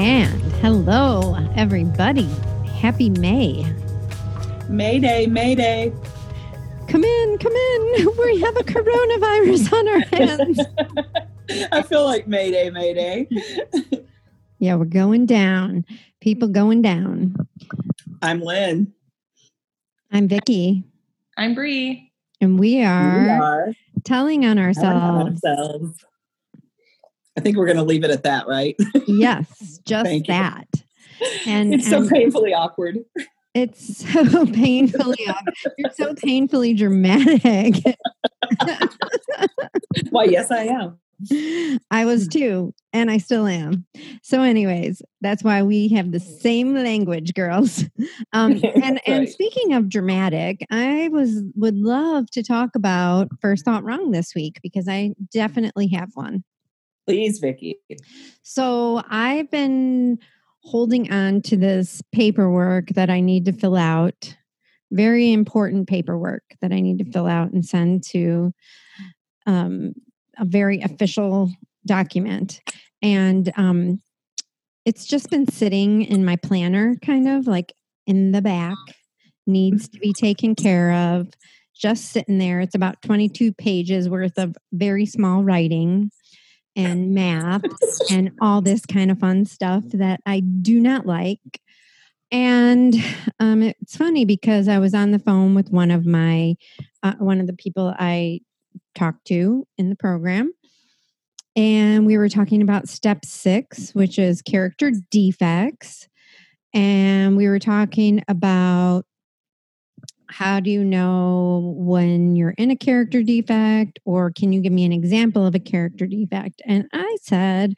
And hello, everybody. Happy May. Mayday, Mayday. Come in, come in. We have a coronavirus on our hands. I feel like Mayday, Mayday. yeah, we're going down. People going down. I'm Lynn. I'm Vicki. I'm Bree. And we are, We are telling on telling on ourselves. I think we're going to leave it at that, right? yes, just that. And, it's so and painfully awkward. it's so painfully, you're so painfully dramatic. Why, yes, I am. I was too, and I still am. So, anyways, that's why we have the same language, girls. Um, and and speaking of dramatic, I was would love to talk about first thought wrong this week because I definitely have one. Please, Vicki. So I've been holding on to this paperwork that I need to fill out. Very important paperwork that I need to fill out and send to um, a very official document. And um, it's just been sitting in my planner, kind of like in the back, needs to be taken care of. Just sitting there. It's about 22 pages worth of very small writing and math and all this kind of fun stuff that I do not like. And um, it's funny because I was on the phone with one of my, uh, one of the people I talked to in the program. And we were talking about step six, which is character defects. And we were talking about how do you know when you're in a character defect or can you give me an example of a character defect? And i said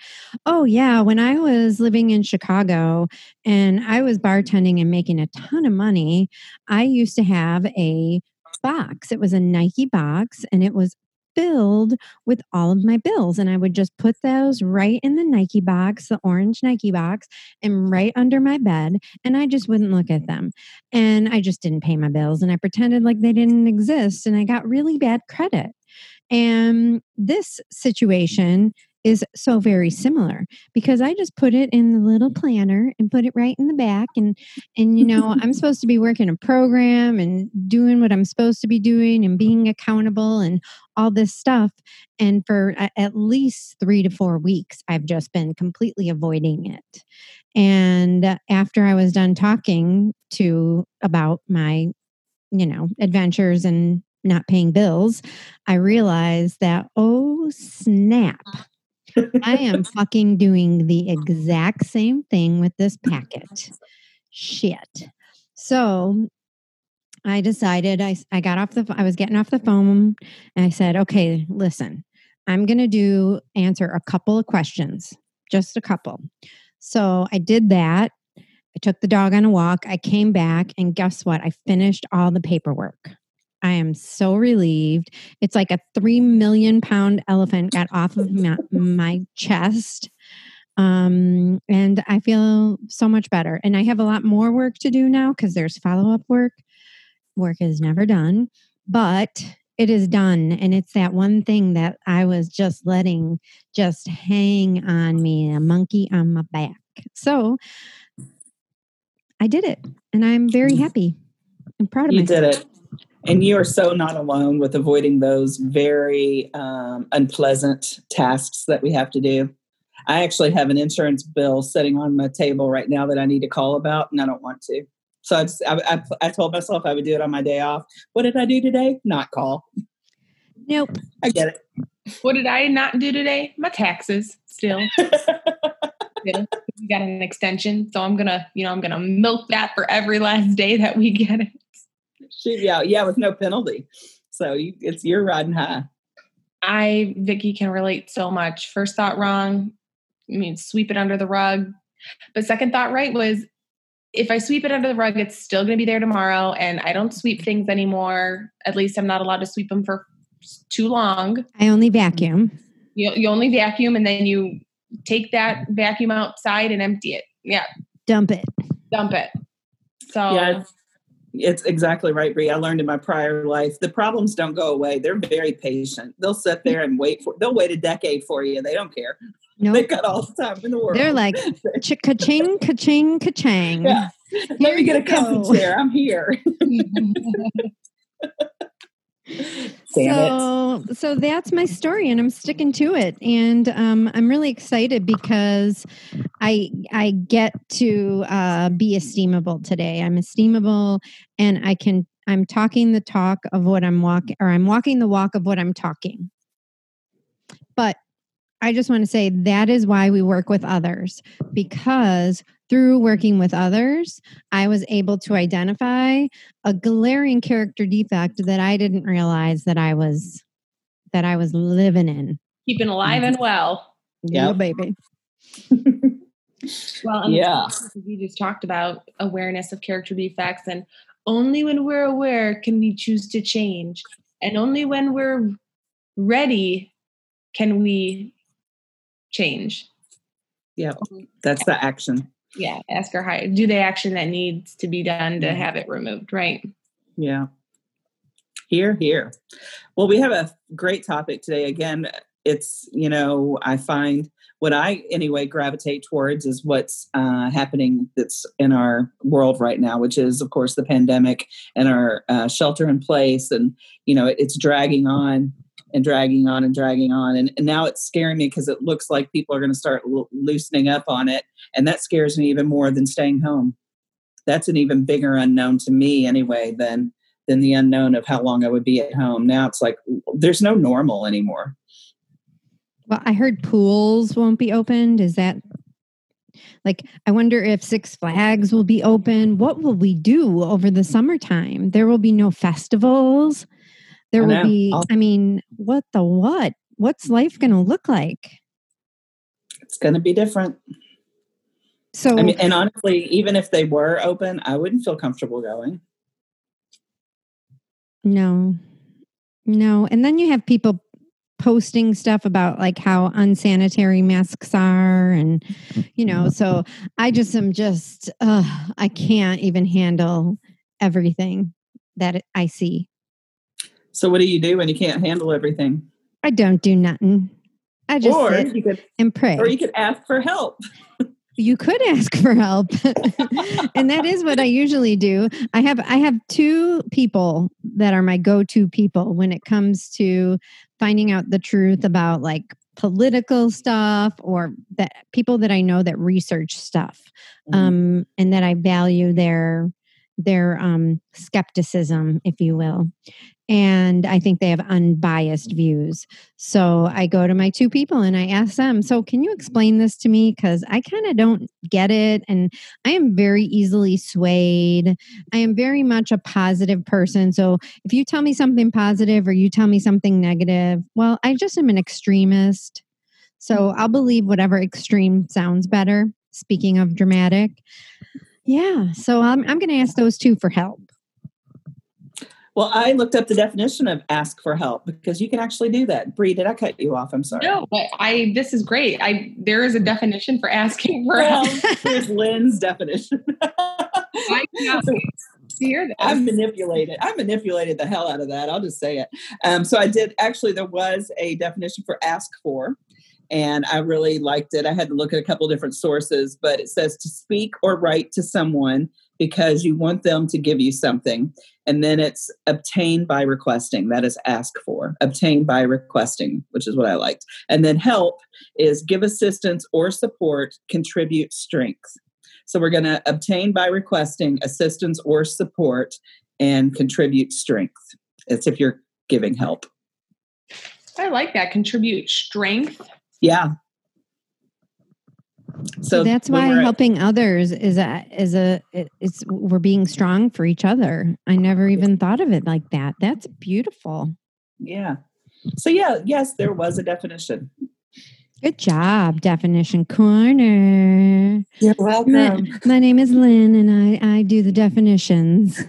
oh yeah when i was living in chicago and i was bartending and making a ton of money i used to have a box. It was a nike box and it was filled with all of my bills and i would just put those right in the nike box the orange nike box and right under my bed and i just wouldn't look at them and I just didn't pay my bills and I pretended like they didn't exist and I got really bad credit. And this situation is so very similar because I just put it in the little planner and put it right in the back and and you know I'm supposed to be working a program and doing what I'm supposed to be doing and being accountable and all this stuff and for a- at least 3 to 4 weeks I've just been completely avoiding it. And after I was done talking to about my, you know, adventures and not paying bills, I realized that, oh, snap. I am fucking doing the exact same thing with this packet. Shit. So I decided I, I got off the, I was getting off the phone and I said, okay, listen, I'm to do answer a couple of questions, just a couple. So I did that. I took the dog on a walk. I came back, and guess what? I finished all the paperwork. I am so relieved. It's like a three million pound elephant got off of my, my chest. Um, and I feel so much better. And I have a lot more work to do now because there's follow up work. Work is never done, but it is done. And it's that one thing that I was just letting just hang on me, a monkey on my back. So I did it, and I'm very happy. I'm proud of You myself. did it. And you are so not alone with avoiding those very um, unpleasant tasks that we have to do. I actually have an insurance bill sitting on my table right now that I need to call about, and I don't want to. So I, just, I, I, I told myself I would do it on my day off. What did I do today? Not call. Nope. I get it. What did I not do today? My taxes still. still. We got an extension, so I'm gonna, you know, I'm gonna milk that for every last day that we get it. Shoot, yeah, yeah, with no penalty. So you, it's you're riding high. I, Vicki, can relate so much. First thought wrong, I mean, sweep it under the rug. But second thought right was if I sweep it under the rug, it's still going to be there tomorrow. And I don't sweep things anymore. At least I'm not allowed to sweep them for too long. I only vacuum. You, you only vacuum and then you take that vacuum outside and empty it. Yeah, Dump it. dump it. So Yeah, it's, it's exactly right, Bree. I learned in my prior life the problems don't go away. They're very patient. They'll sit mm. there and wait for. They'll wait a decade for you. They don't care. Nope. They've got all the time in the world. They're like ch- ka-ching, ka-ching, ka-chang. yeah. Let me get a comfy chair. I'm here. Damn it. so, so that's my story, and I'm sticking to it. And um, I'm really excited because I I get to uh, be esteemable today. I'm esteemable, and I can I'm talking the talk of what I'm walking, or I'm walking the walk of what I'm talking. But I just want to say that is why we work with others because through working with others, I was able to identify a glaring character defect that I didn't realize that I was that I was living in. Keeping alive mm-hmm. and well. Yeah. Yeah, baby. Well, and Yeah. we just talked about awareness of character defects, and only when we're aware can we choose to change, and only when we're ready can we change. Yeah. That's the action. Yeah, ask her higher. Do the action that needs to be done to have it removed, right? Yeah. Here, here. Well, we have a great topic today. Again, it's, you know, I find what I anyway gravitate towards is what's uh, happening that's in our world right now, which is, of course, the pandemic and our uh, shelter in place. And, you know, it, it's dragging on and dragging on and dragging on. And, and now it's scaring me because it looks like people are going to start lo- loosening up on it. And that scares me even more than staying home. That's an even bigger unknown to me, anyway, than than the unknown of how long I would be at home. Now it's like there's no normal anymore. Well, I heard pools won't be opened. Is that like I wonder if Six Flags will be open? What will we do over the summertime? There will be no festivals. There I will know. be I'll- I mean, what the what? What's life going to look like? It's going to be different. So I mean, and honestly, even if they were open, I wouldn't feel comfortable going. No, no. And then you have people posting stuff about like how unsanitary masks are. And, you know, so I just am just, uh, I can't even handle everything that I see. So what do you do when you can't handle everything? I don't do nothing. I just or sit you could, and pray. or you could ask for help. you could ask for help and that is what i usually do i have i have two people that are my go-to people when it comes to finding out the truth about like political stuff or that people that i know that research stuff um and that i value their their um skepticism if you will and i think they have unbiased views so I go to my two people and I ask them, so can you explain this to me? Because I kind of don't get it. And I am very easily swayed. I am very much a positive person. So if you tell me something positive or you tell me something negative, well, I just am an extremist. So mm-hmm. I'll believe whatever extreme sounds better. Speaking of dramatic. Yeah. So I'm, I'm going to ask those two for help. Well, I looked up the definition of ask for help because you can actually do that. Bree, did I cut you off? I'm sorry. No, but I this is great. I there is a definition for asking for Well, help. here's Lynn's definition. I cannot hear this. I manipulated. I manipulated the hell out of that. I'll just say it. Um, so I did. Actually, there was a definition for ask for, and I really liked it. I had to look at a couple different sources, but it says to speak or write to someone because you want them to give you something, and then it's obtained by requesting. That is ask for. Obtained by requesting, which is what I liked. And then help is give assistance or support, contribute strength. So we're going to obtain by requesting assistance or support and contribute strength. It's if you're giving help. I like that. Contribute strength. Yeah. So, that's why we're at- helping others is a is a it's we're being strong for each other. I never even thought of it like that. That's beautiful. yeah. So yeah, yes, there was a definition. Good job, definition corner. You're My, my name is Lynn, and I I do the definitions.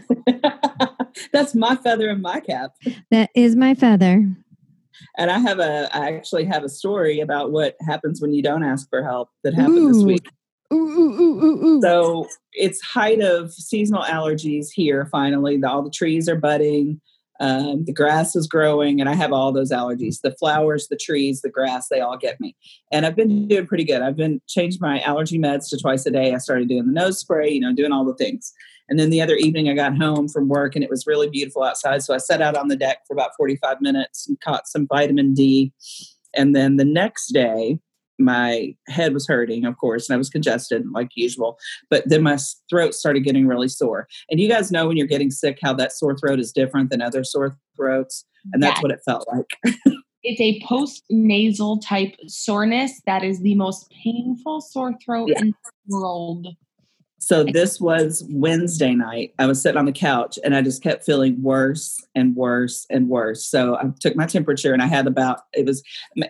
That's my feather in my cap. That is my feather. And I have a I actually have a story about what happens when you don't ask for help that happened this week. Ooh, ooh, ooh, ooh, ooh. So it's height of seasonal allergies here. Finally, The- all the trees are budding. Um, the grass is growing, and I have all those allergies. The flowers, the trees, the grass, they all get me. And I've been doing pretty good. I've been changed my allergy meds to twice a day. I started doing the nose spray, you know, doing all the things. And then the other evening, I got home from work and it was really beautiful outside. So I sat out on the deck for about 45 minutes and caught some vitamin D. And then the next day, my head was hurting, of course, and I was congested like usual. But then my throat started getting really sore. And you guys know when you're getting sick how that sore throat is different than other sore throats. And that's what it felt like. it's a post nasal type soreness that is the most painful sore throat yeah. in the world. So this was Wednesday night. I was sitting on the couch and I just kept feeling worse and worse and worse. So I took my temperature and I had about it was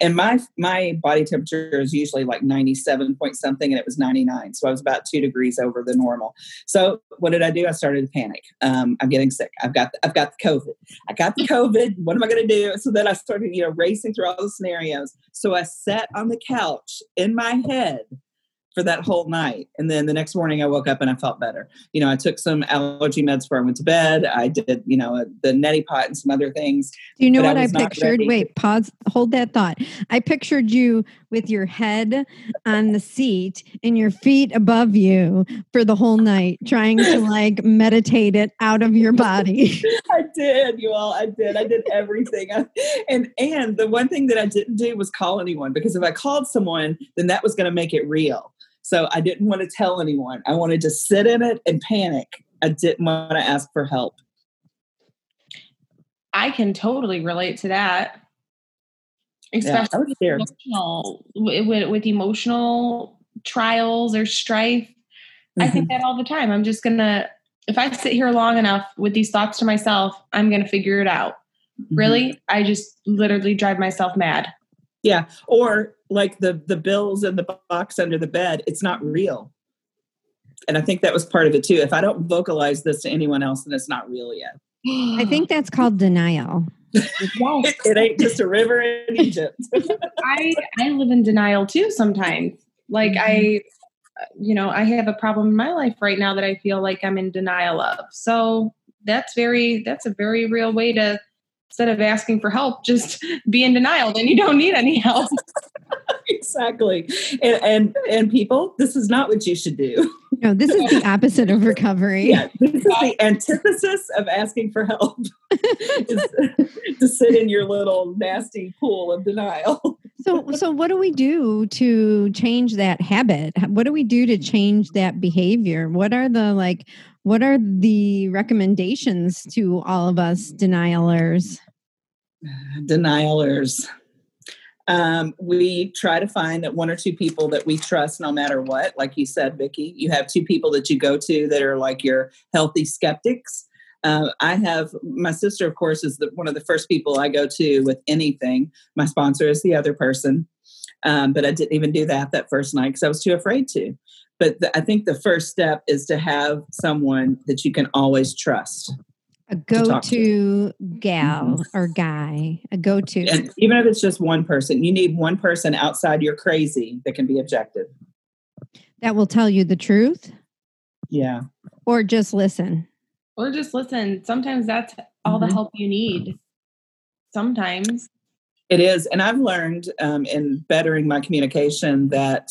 and my my body temperature is usually like 97 point something and it was 99. So I was about 2 degrees over the normal. So what did I do? I started to panic. Um, I'm getting sick. I've got I've got the COVID. I got the COVID. What am I going to do? So then I started, you know, racing through all the scenarios. So I sat on the couch in my head for that whole night. And then the next morning I woke up and I felt better. You know, I took some allergy meds before I went to bed. I did, you know, uh, the neti pot and some other things. Do you know what I, I pictured? Wait, pause, hold that thought. I pictured you with your head on the seat and your feet above you for the whole night, trying to like meditate it out of your body. I did, you all. I did. I did everything. and and the one thing that I didn't do was call anyone because if I called someone, then that was going to make it real. So I didn't want to tell anyone. I wanted to sit in it and panic. I didn't want to ask for help. I can totally relate to that. Especially yeah, emotional, with, with emotional trials or strife. Mm-hmm. I think mm-hmm. that all the time. I'm just going to, if I sit here long enough with these thoughts to myself, I'm going to figure it out. Mm-hmm. Really? I just literally drive myself mad. Yeah. Or like the the bills in the box under the bed, it's not real. And I think that was part of it too. If I don't vocalize this to anyone else, then it's not real yet. I think that's called denial. it, it ain't just a river in Egypt. I I live in denial too sometimes. Like mm-hmm. I you know, I have a problem in my life right now that I feel like I'm in denial of. So that's very that's a very real way to instead of asking for help, just be in denial. Then you don't need any help. exactly. And, and and people, this is not what you should do. No, this is the opposite of recovery. Yeah, this is the antithesis of asking for help. to sit in your little nasty pool of denial. so so what do we do to change that habit? What do we do to change that behavior? What are the like what are the recommendations to all of us denialers? Denialers. Um, we try to find that one or two people that we trust no matter what. Like you said, Vicki, you have two people that you go to that are like your healthy skeptics. Uh, I have my sister, of course, is the, one of the first people I go to with anything. My sponsor is the other person. Um, but I didn't even do that that first night because I was too afraid to. But the, I think the first step is to have someone that you can always trust. A go to, gal mm-hmm. or guy, a go to. And even if it's just one person, you need one person outside your crazy that can be objective. That will tell you the truth. Yeah. Or just listen. Or just listen. Sometimes that's all mm-hmm. the help you need. Sometimes. It is. And I've learned um, in bettering my communication that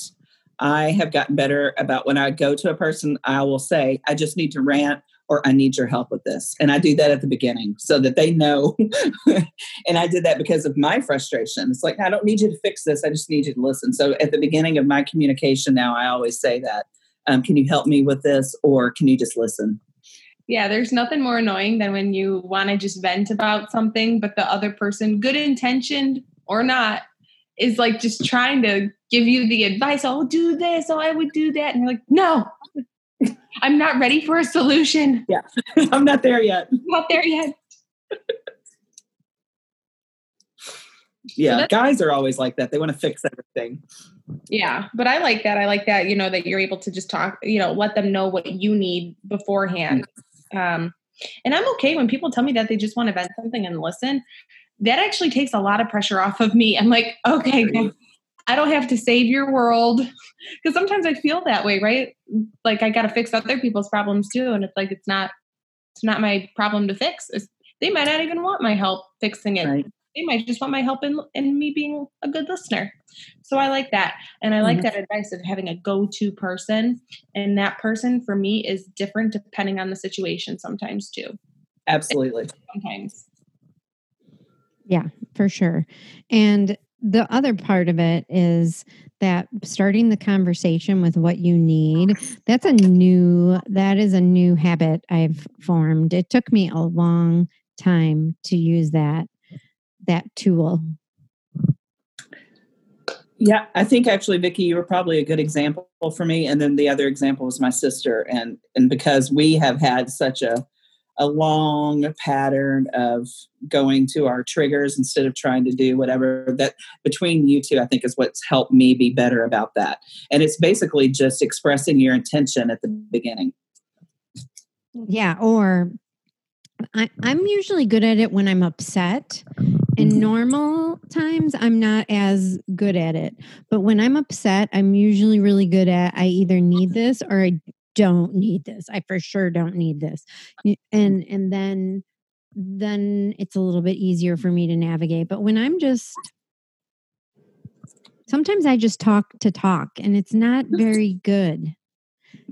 I have gotten better about when I go to a person, I will say, I just need to rant or I need your help with this. And I do that at the beginning so that they know. and I did that because of my frustration. It's like, I don't need you to fix this. I just need you to listen. So at the beginning of my communication now, I always say that. Um, can you help me with this or can you just listen? Yeah, there's nothing more annoying than when you want to just vent about something, but the other person, good intentioned or not, is like just trying to give you the advice, oh, do this, oh, I would do that. And you're like, no, I'm not ready for a solution. Yeah, I'm not there yet. not there yet. yeah, so guys are always like that. They want to fix everything. Yeah, but I like that. I like that, you know, that you're able to just talk, you know, let them know what you need beforehand. Um, and I'm okay when people tell me that they just want to vent something and listen. That actually takes a lot of pressure off of me. I'm like, okay, I don't have to save your world. Because sometimes I feel that way, right? Like I got to fix other people's problems too. And it's like, it's not, it's not my problem to fix. It's, they might not even want my help fixing it. Right. They might just want my help in, in me being a good listener. So I like that. And I like Mhm. that advice of having a go to person. And that person for me is different depending on the situation sometimes too. Absolutely. Sometimes. For sure. And the other part of it is that starting the conversation with what you need, that's a new that is a new habit I've formed. It took me a long time to use that that tool. Yeah, I think actually, Vicki, you were probably a good example for me. And then the other example was my sister, and and because we have had such a a long pattern of going to our triggers instead of trying to do whatever that between you two, I think is what's helped me be better about that. And it's basically just expressing your intention at the beginning. Yeah, or I, I'm usually good at it when I'm upset. In Mhm. normal times, I'm not as good at it. But when I'm upset, I'm usually really good at I either need this or I don't need this. I for sure don't need this. And and then then it's a little bit easier for me to navigate. But when I'm just sometimes I just talk to talk and it's not very good.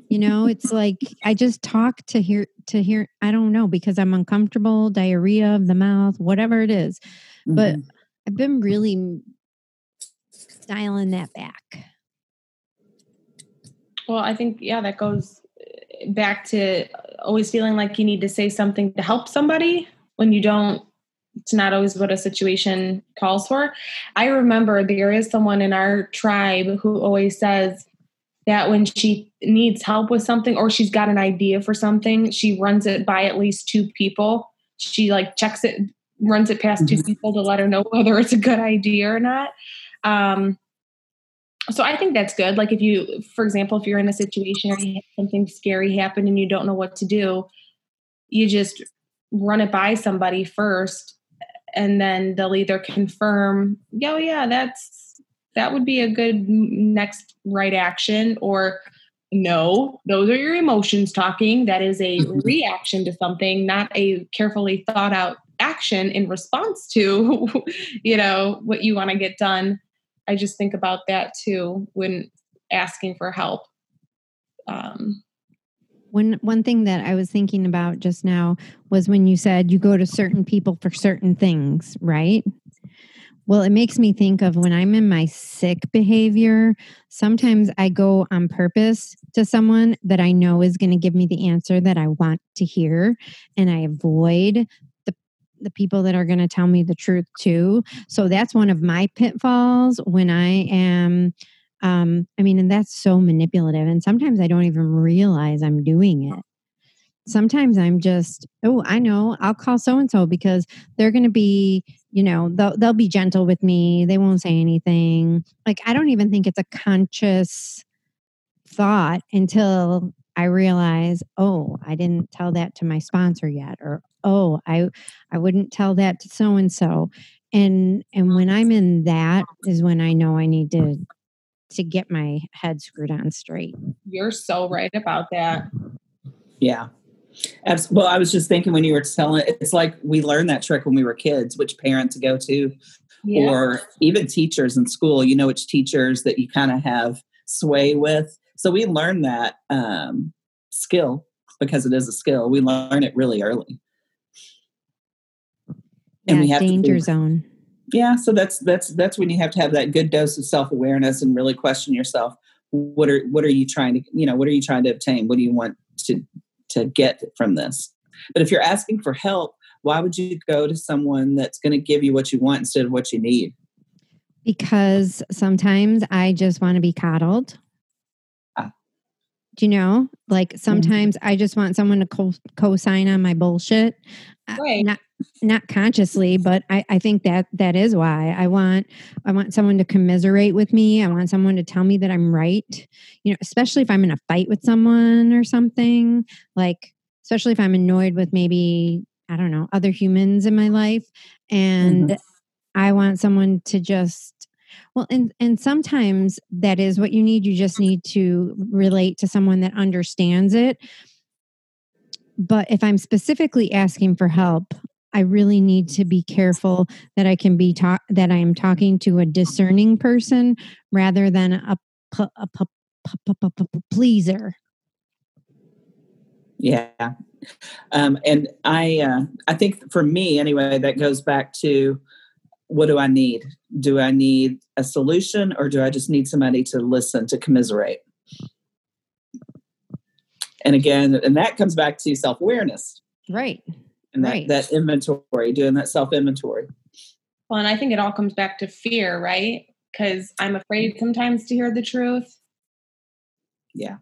You know, it's like I just talk to hear to hear I don't know because I'm uncomfortable, diarrhea of the mouth, whatever it is. But Mhm. I've been really dialing that back. Well, I think, yeah, that goes back to always feeling like you need to say something to help somebody when you don't. It's not always what a situation calls for. I remember there is someone in our tribe who always says that when she needs help with something or she's got an idea for something, she runs it by at least two people. She like checks it, runs it past two Mhm. people to let her know whether it's a good idea or not. Um, so I think that's good. Like if you, for example, if you're in a situation have something scary happened and you don't know what to do, you just run it by somebody first, and then they'll either confirm, "Oh yeah, that's that would be a good next right action," or no, those are your emotions talking. That is a Mhm. reaction to something, not a carefully thought out action in response to, you know, what you want to get done. I just think about that too when asking for help. Um, One one thing that I was thinking about just now was when you said you go to certain people for certain things, right? Well, it makes me think of when I'm in my sick behavior, sometimes I go on purpose to someone that I know is going to give me the answer that I want to hear and I avoid the people that are going to tell me the truth too. So that's one of my pitfalls when I am um i mean and that's so manipulative and sometimes i don't even realize i'm doing it sometimes i'm just oh i know i'll call so and so because they're going to be you know they'll, they'll be gentle with me they won't say anything like i don't even think it's a conscious thought until i realize oh i didn't tell that to my sponsor yet or oh i i wouldn't tell that to so and so and and when i'm in that is when i know i need to to get my head screwed on straight. you're so right about that. Yeah. Well, I was just thinking when you were telling it's like we learned that trick when we were kids, which parent to go to, Yeah. or even teachers in school. You know which teachers that you kind of have sway with. So we learn that um, skill because it is a skill. We learn it really early. And yeah, we have danger zone. Yeah, so that's that's that's when you have to have that good dose of self awareness and really question yourself. What are what are you trying to you know what are you trying to obtain? What do you want to to get from this? But if you're asking for help, why would you go to someone that's going to give you what you want instead of what you need? Because sometimes I just want to be coddled. Do you know? Like sometimes I just want someone to co- co-sign on my bullshit. Uh, Right. Not not consciously, but I, I think that that is why I want I want someone to commiserate with me. I want someone to tell me that I'm right. You know, especially if I'm in a fight with someone or something. Like especially if I'm annoyed with maybe I don't know other humans in my life, and I want someone to just well, and and sometimes that is what you need. You just need to relate to someone that understands it. But if I'm specifically asking for help, I really need to be careful that I can be talk that I am talking to a discerning person rather than a pleaser. Yeah, um, and I uh, I think for me anyway, that goes back to what do I need? Do I need a solution or do I just need somebody to listen to commiserate? And again, and that comes back to self awareness, right? And that, right. that inventory, doing that self inventory. Well, and I think it all comes back to fear, right? Because I'm afraid sometimes to hear the truth. Yeah.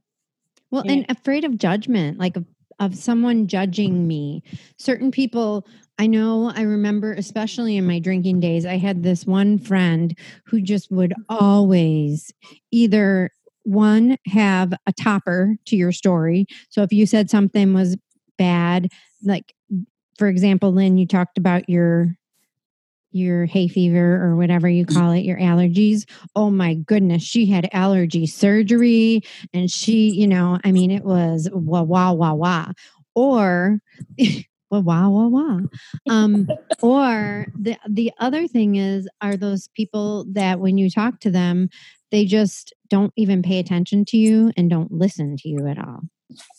Well, yeah. and afraid of judgment, like of, of someone judging me. Certain people, I know, I remember, especially in my drinking days, I had this one friend who just would always either one have a topper to your story. So if you said something was bad, like for example, Lynn, you talked about your your hay fever or whatever you call it, your allergies. Oh my goodness, she had allergy surgery and she, you know, I mean, it was wah, wah, wah, wah. Or, wah, wah, wah, wah. Um, or the, the other thing is, are those people that when you talk to them, they just don't even pay attention to you and don't listen to you at all.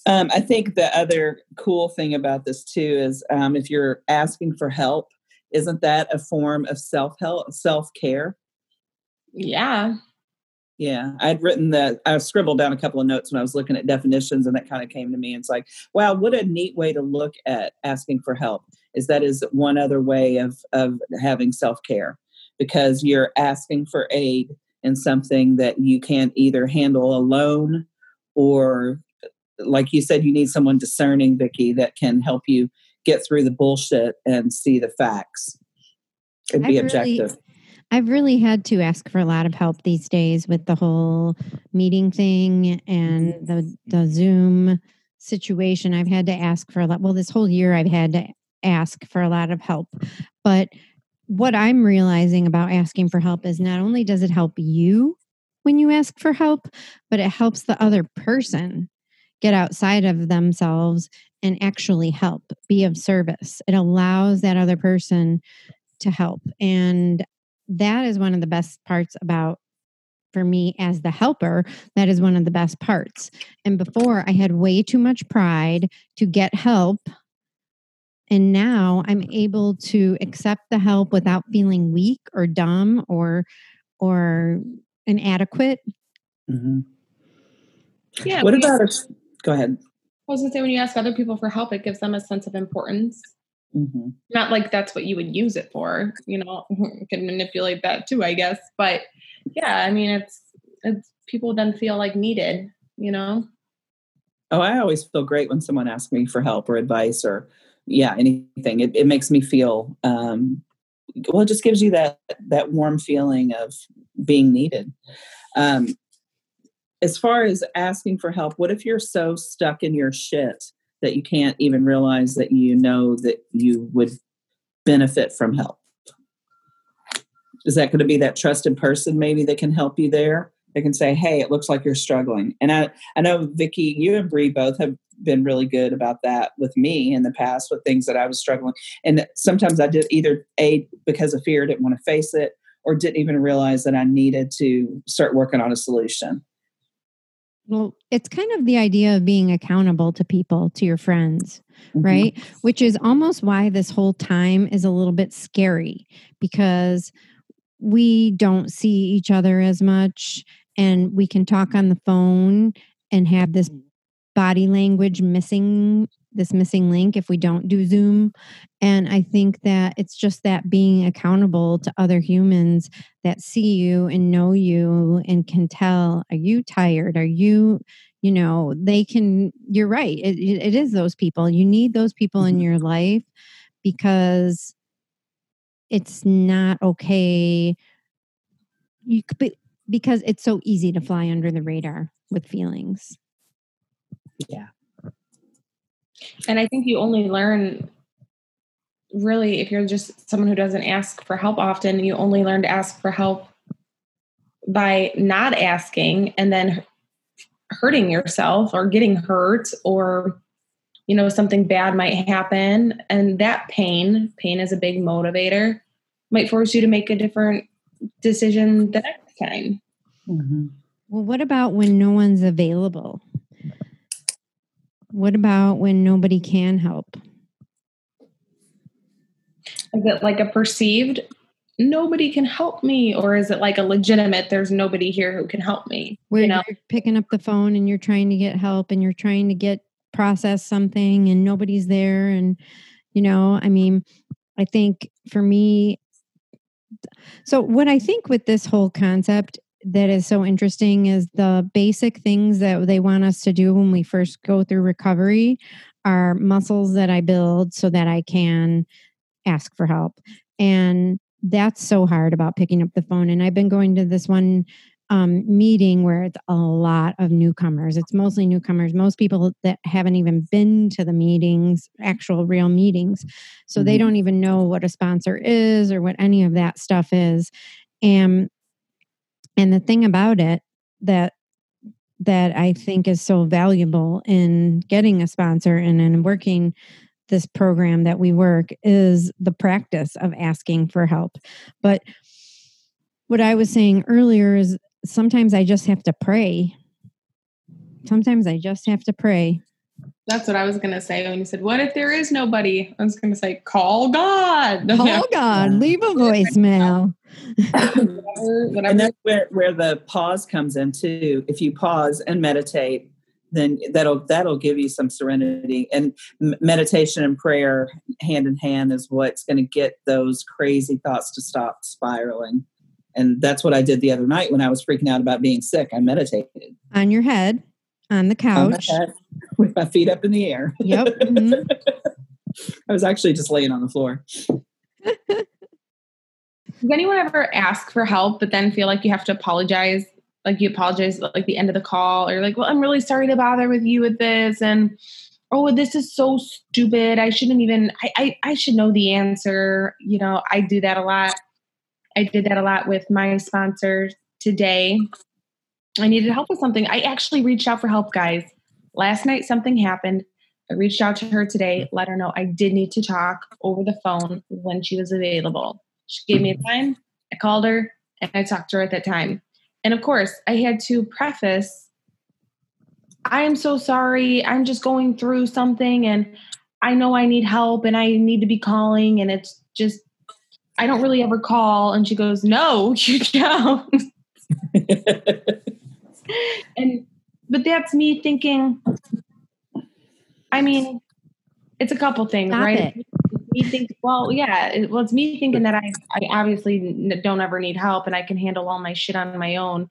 Um, I think the other cool thing about this too is um, if you're asking for help, isn't that a form of self help, self care? Yeah. Yeah, I'd written that. I scribbled down a couple of notes when I was looking at definitions, and that kind of came to me. It's like, wow, what a neat way to look at asking for help. Is that is one other way of of having self care because you're asking for aid in something that you can't either handle alone or, like you said, you need someone discerning, Vicki, that can help you get through the bullshit and see the facts and be I've objective. Really, I've really had to ask for a lot of help these days with the whole meeting thing and the the Zoom situation. I've had to ask for a lot. Well, this whole year I've had to ask for a lot of help. But what I'm realizing about asking for help is not only does it help you when you ask for help, but it helps the other person get outside of themselves and actually help, be of service. It allows that other person to help. And that is one of the best parts about for me as the helper that is one of the best parts and before i had way too much pride to get help and now i'm able to accept the help without feeling weak or dumb or or inadequate mm-hmm. yeah what about go ahead I was going to say, when you ask other people for help, it gives them a sense of importance. Mm-hmm. Not like that's what you would use it for. You know, you can manipulate that too, I guess. But yeah, I mean, it's it's people then feel like needed. You know. Oh, I always feel great when someone asks me for help or advice or yeah, anything. It, it makes me feel um, well. It just gives you that that warm feeling of being needed. Um, as far as asking for help, what if you're so stuck in your shit that you can't even realize that you know that you would benefit from help? Is that going to be that trusted person maybe that can help you there? They can say, "Hey, it looks like you're struggling." And I, I know Vicki, you and Bree both have been really good about that with me in the past with things that I was struggling. And sometimes I did either a because of fear, didn't want to face it, or didn't even realize that I needed to start working on a solution. Well, it's kind of the idea of being accountable to people, to your friends, mm-hmm. right? Which is almost why this whole time is a little bit scary because we don't see each other as much and we can talk on the phone and have this body language missing this missing link if we don't do Zoom. And I think that it's just that being accountable to other humans that see you and know you and can tell, are you tired? Are you, you know, they can, you're right. it, it is those people. You need those people in mm-hmm. your life because it's not okay. You could be, because it's so easy to fly under the radar with feelings. Yeah. And I think you only learn really if you're just someone who doesn't ask for help often, you only learn to ask for help by not asking and then hurting yourself or getting hurt or you know, something bad might happen. And that pain, pain is a big motivator, might force you to make a different decision the next time. Mm-hmm. Well, what about when no one's available? What about when nobody can help? Is it like a perceived nobody can help me or is it like a legitimate there's nobody here who can help me where you know? you're picking up the phone and you're trying to get help and you're trying to get process something and nobody's there and you know i mean i think for me so what i think with this whole concept that is so interesting is the basic things that they want us to do when we first go through recovery are muscles that i build so that i can ask for help and that's so hard about picking up the phone. And I've been going to this one um, meeting where it's a lot of newcomers. It's mostly newcomers, most people that haven't even been to the meetings, actual real meetings. So mm-hmm. they don't even know what a sponsor is or what any of that stuff is. And and the thing about it that that I think is so valuable in getting a sponsor and in working this program that we work is the practice of asking for help. But what I was saying earlier is sometimes I just have to pray. Sometimes I just have to pray. That's what I was going to say when you said, What if there is nobody? I was going to say, Call God. Call God. Leave a voicemail. and that's where, where the pause comes in, too. If you pause and meditate, then that'll that'll give you some serenity and meditation and prayer hand in hand is what's going to get those crazy thoughts to stop spiraling and that's what i did the other night when i was freaking out about being sick i meditated on your head on the couch. on head, with my feet up in the air. Yep mm-hmm. i was actually just laying on the floor. Does anyone ever ask for help but then feel like you have to apologize? Like you apologize at like the end of the call or like well i'm really sorry to bother with you with this and oh this is so stupid. I shouldn't even I, I i should know the answer. You know i do that a lot. I did that a lot with my sponsor today i needed help with something. I actually reached out for help guys. Last night something happened. I reached out to her today let her know i did need to talk over the phone when she was available. She gave me a time i called her and i talked to her at that time. And of course, I had to preface I am so sorry. I'm just going through something and I know I need help and I need to be calling and it's just I don't really ever call. And she goes, "No, you don't." and but that's me thinking I mean, it's a couple things, Stop right? It me think, well, yeah, it, well, it's me thinking that I, I obviously don't ever need help and I can handle all my shit on my own.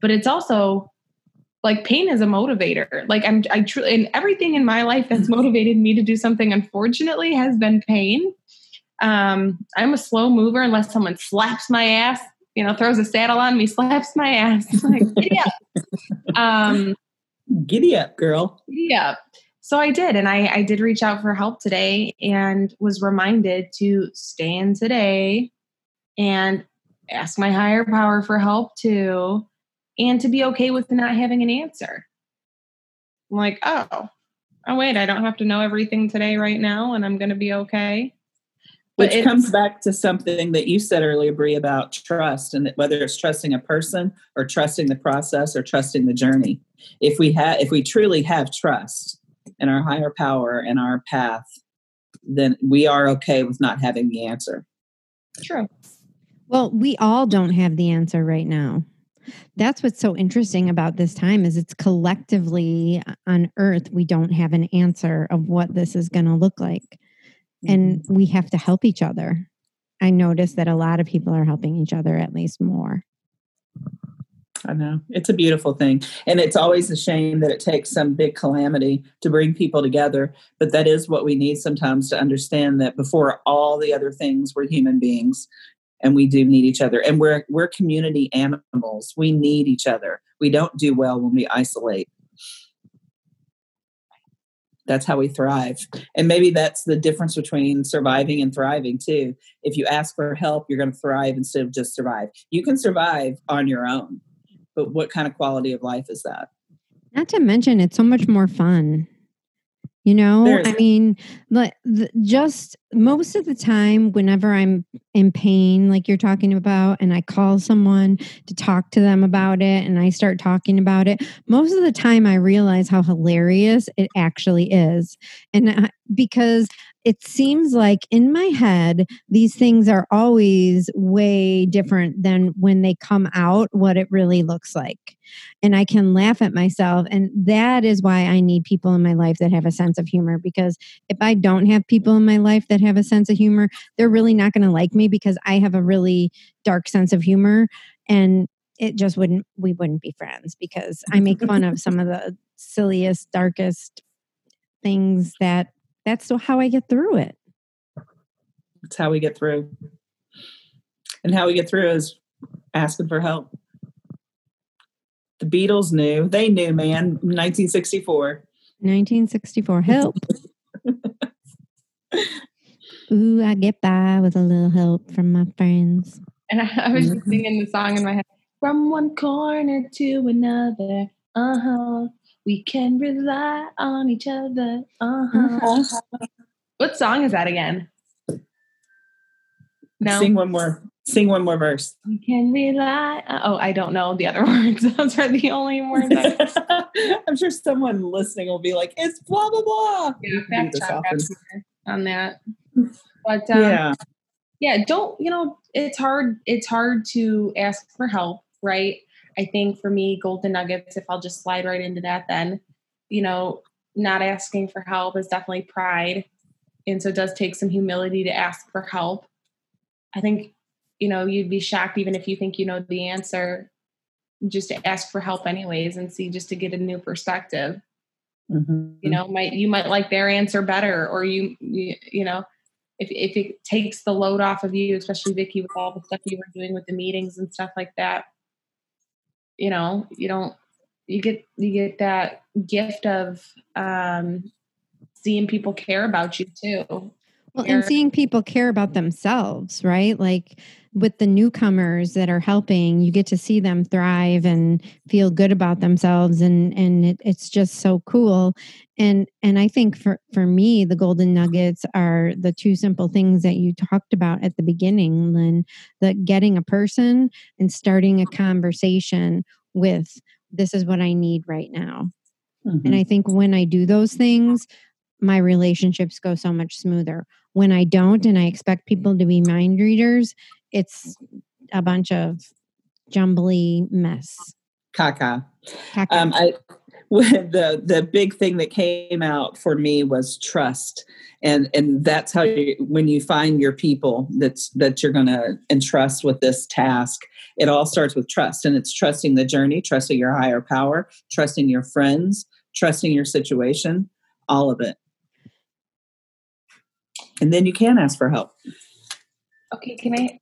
But it's also like pain is a motivator. Like I'm, I truly, and everything in my life that's motivated me to do something, unfortunately, has been pain. Um, I'm a slow mover unless someone slaps my ass, you know, throws a saddle on me, slaps my ass. Like, giddy up. Um, giddy up, girl. Giddy up. So I did, and I, I did reach out for help today and was reminded to stay in today and ask my higher power for help too, and to be okay with not having an answer. I'm like, oh, oh wait, I don't have to know everything today right now, and I'm going to be okay. Which comes back to something that you said earlier, Bree, about trust, and whether it's trusting a person or trusting the process or trusting the journey. If we have, if we truly have trust, in our higher power and our path, then we are okay with not having the answer. True. Well, we all don't have the answer right now. That's what's so interesting about this time is it's collectively uh, on earth we don't have an answer of what this is going to look like. And mm-hmm. we have to help each other. I notice that a lot of people are helping each other at least more. I know. It's a beautiful thing. And it's always a shame that it takes some big calamity to bring people together. But that is what we need sometimes to understand that before all the other things, we're human beings and we do need each other. And we're we're community animals. We need each other. We don't do well when we isolate. That's how we thrive. And maybe that's the difference between surviving and thriving too. If you ask for help, you're going to thrive instead of just survive. You can survive on your own but what kind of quality of life is that? Not to mention, it's so much more fun. You know, There's- I mean, like the, just most of the time, whenever I'm in pain, like you're talking about, and I call someone to talk to them about it, and I start talking about it, most of the time I realize how hilarious it actually is. And I, because it seems like in my head, these things are always way different than when they come out, what it really looks like. And I can laugh at myself. And that is why I need people in my life that have a sense of humor. Because if I don't have people in my life that have a sense of humor, they're really not going to like me because I have a really dark sense of humor. And it just wouldn't, we wouldn't be friends because I make fun of some of the silliest, darkest things that that's how I get through it. That's how we get through. And how we get through is asking for help. The Beatles knew. They knew, man. 1964. 1964. Help. Ooh, I get by with a little help from my friends. And I, I was just Mhm. singing the song in my head. From one corner to another, uh huh. We can rely on each other, uh huh. Uh-huh. What song is that again? No, Sing one more. Sing one more verse. we can rely. uh, oh, I don't know the other words. Those are the only words. I I'm sure someone listening will be like, "It's blah blah blah." yeah, fact check on that. But um, yeah, yeah don't you know it's hard it's hard to ask for help right i think for me golden nuggets if i'll just slide right into that then you know not asking for help is definitely pride. And so it does take some humility to ask for help. I think you know you'd be shocked even if you think you know the answer. Just to ask for help anyways and see just to get a new perspective. Mhm. you know might you might like their answer better or you you, you know if, if it takes the load off of you especially vicki with all the stuff you were doing with the meetings and stuff like that you know you don't you get you get that gift of um seeing people care about you too Well, and seeing people care about themselves, right? Like with the newcomers that are helping, you get to see them thrive and feel good about themselves, and and it, it's just so cool. And and I think for for me, the golden nuggets are the two simple things that you talked about at the beginning, Lynn. The getting a person and starting a conversation with this is what I need right now. Mhm. And I think when I do those things, my relationships go so much smoother. When I don't and I expect people to be mind readers, it's a bunch of jumbly mess. Caca. Caca. Um, I the the big thing that came out for me was trust, and and that's how you when you find your people that's that you're going to entrust with this task. It all starts with trust, and it's trusting the journey, trusting your higher power, trusting your friends, trusting your situation, all of it, and then you can ask for help. okay can i,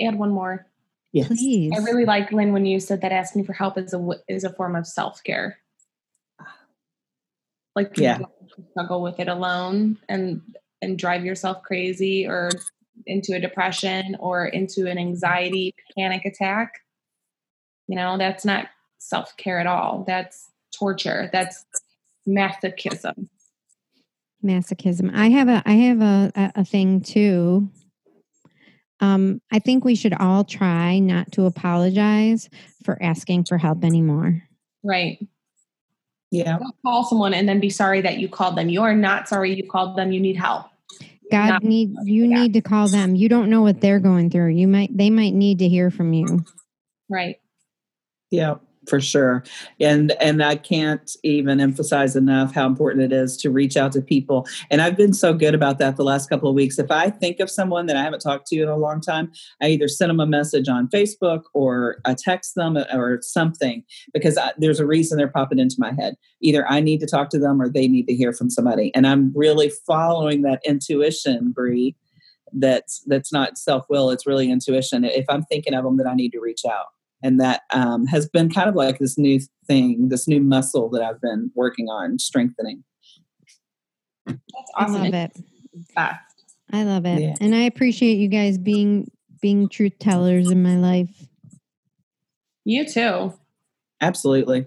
add one more Yes. Please. i really like lynn when you said that asking for help is a w- is a form of self-care like Yeah. struggle with it alone and and drive yourself crazy or into a depression or into an anxiety panic attack you know that's not self-care at all that's torture that's masochism masochism. I have a I have a, a, a thing too. Um, I think we should all try not to apologize for asking for help anymore. right Yeah. don't call someone and then be sorry that you called them you are not sorry you called them you need help God Not- need you yeah. need to call them. You don't know what they're going through. You might they might need to hear from you. right Yeah, for sure. And and I can't even emphasize enough how important it is to reach out to people. And I've been so good about that the last couple of weeks. If I think of someone that I haven't talked to in a long time, I either send them a message on Facebook or I text them or something because I, there's a reason they're popping into my head. Either I need to talk to them or they need to hear from somebody. And I'm really following that intuition, Bree. That's that's not self will. It's really intuition. If I'm thinking of them, that I need to reach out and that um, has been kind of like this new thing, this new muscle that I've been working on strengthening. that's I awesome love it. It's best. I love it. Yeah. And I appreciate you guys being being truth tellers in my life. you too Absolutely.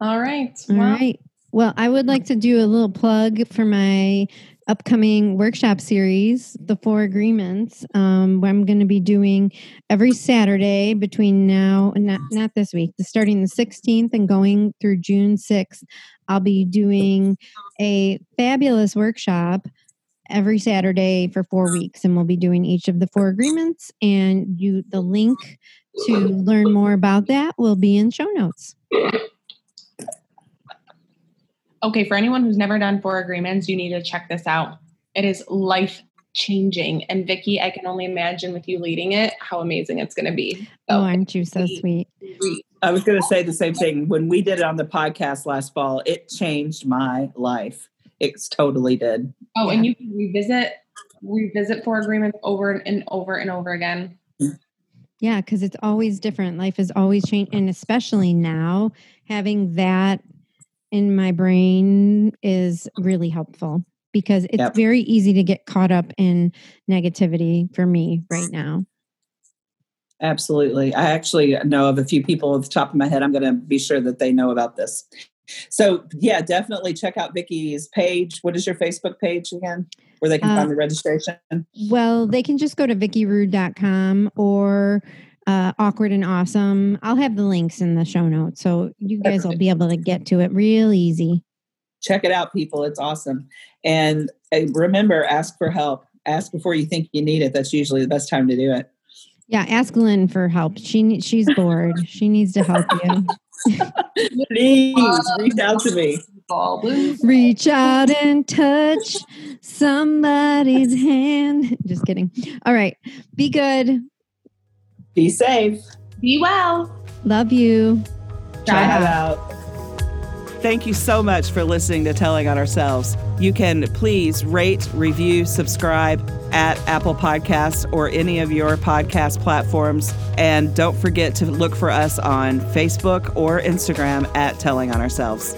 all right All well right. Well, I would like to do a little plug for my upcoming workshop series, The Four Agreements, um, where I'm going to be doing every Saturday between now and not, not this week, starting the 16th and going through June 6th. I'll be doing a fabulous workshop every Saturday for four weeks, and we'll be doing each of the four agreements. And you, the link to learn more about that will be in show notes. Okay, for anyone who's never done four agreements, you need to check this out. It is life changing. And Vicki, I can only imagine with you leading it how amazing it's going to be. So, oh, aren't you so sweet? I was going to say the same thing. When we did it on the podcast last fall, it changed my life. It's totally did. Oh, yeah. and you can revisit revisit four agreements over and over and over again. Yeah, because it's always different. Life is always changing, and especially now, having that in my brain is really helpful because it's yep. very easy to get caught up in negativity for me right now. Absolutely. I actually know of a few people at the top of my head. I'm going to be sure that they know about this. So, yeah, definitely check out Vicki's page. What is your Facebook page again? Where they can uh, find the registration? Well, they can just go to vickirude.com or uh, awkward and awesome. I'll have the links in the show notes. So you guys will be able to get to it real easy. Check it out, people. It's awesome. And uh, remember, ask for help. Ask before you think you need it. That's usually the best time to do it. Yeah, ask Lynn for help. She she's bored. she needs to help you. Please reach out to me. Reach out and touch somebody's hand. Just kidding. All right. Be good. Be safe. Be well. Love you. Try it out. Thank you so much for listening to Telling on Ourselves. You can please rate, review, subscribe at Apple Podcasts or any of your podcast platforms. And don't forget to look for us on Facebook or Instagram at Telling on Ourselves.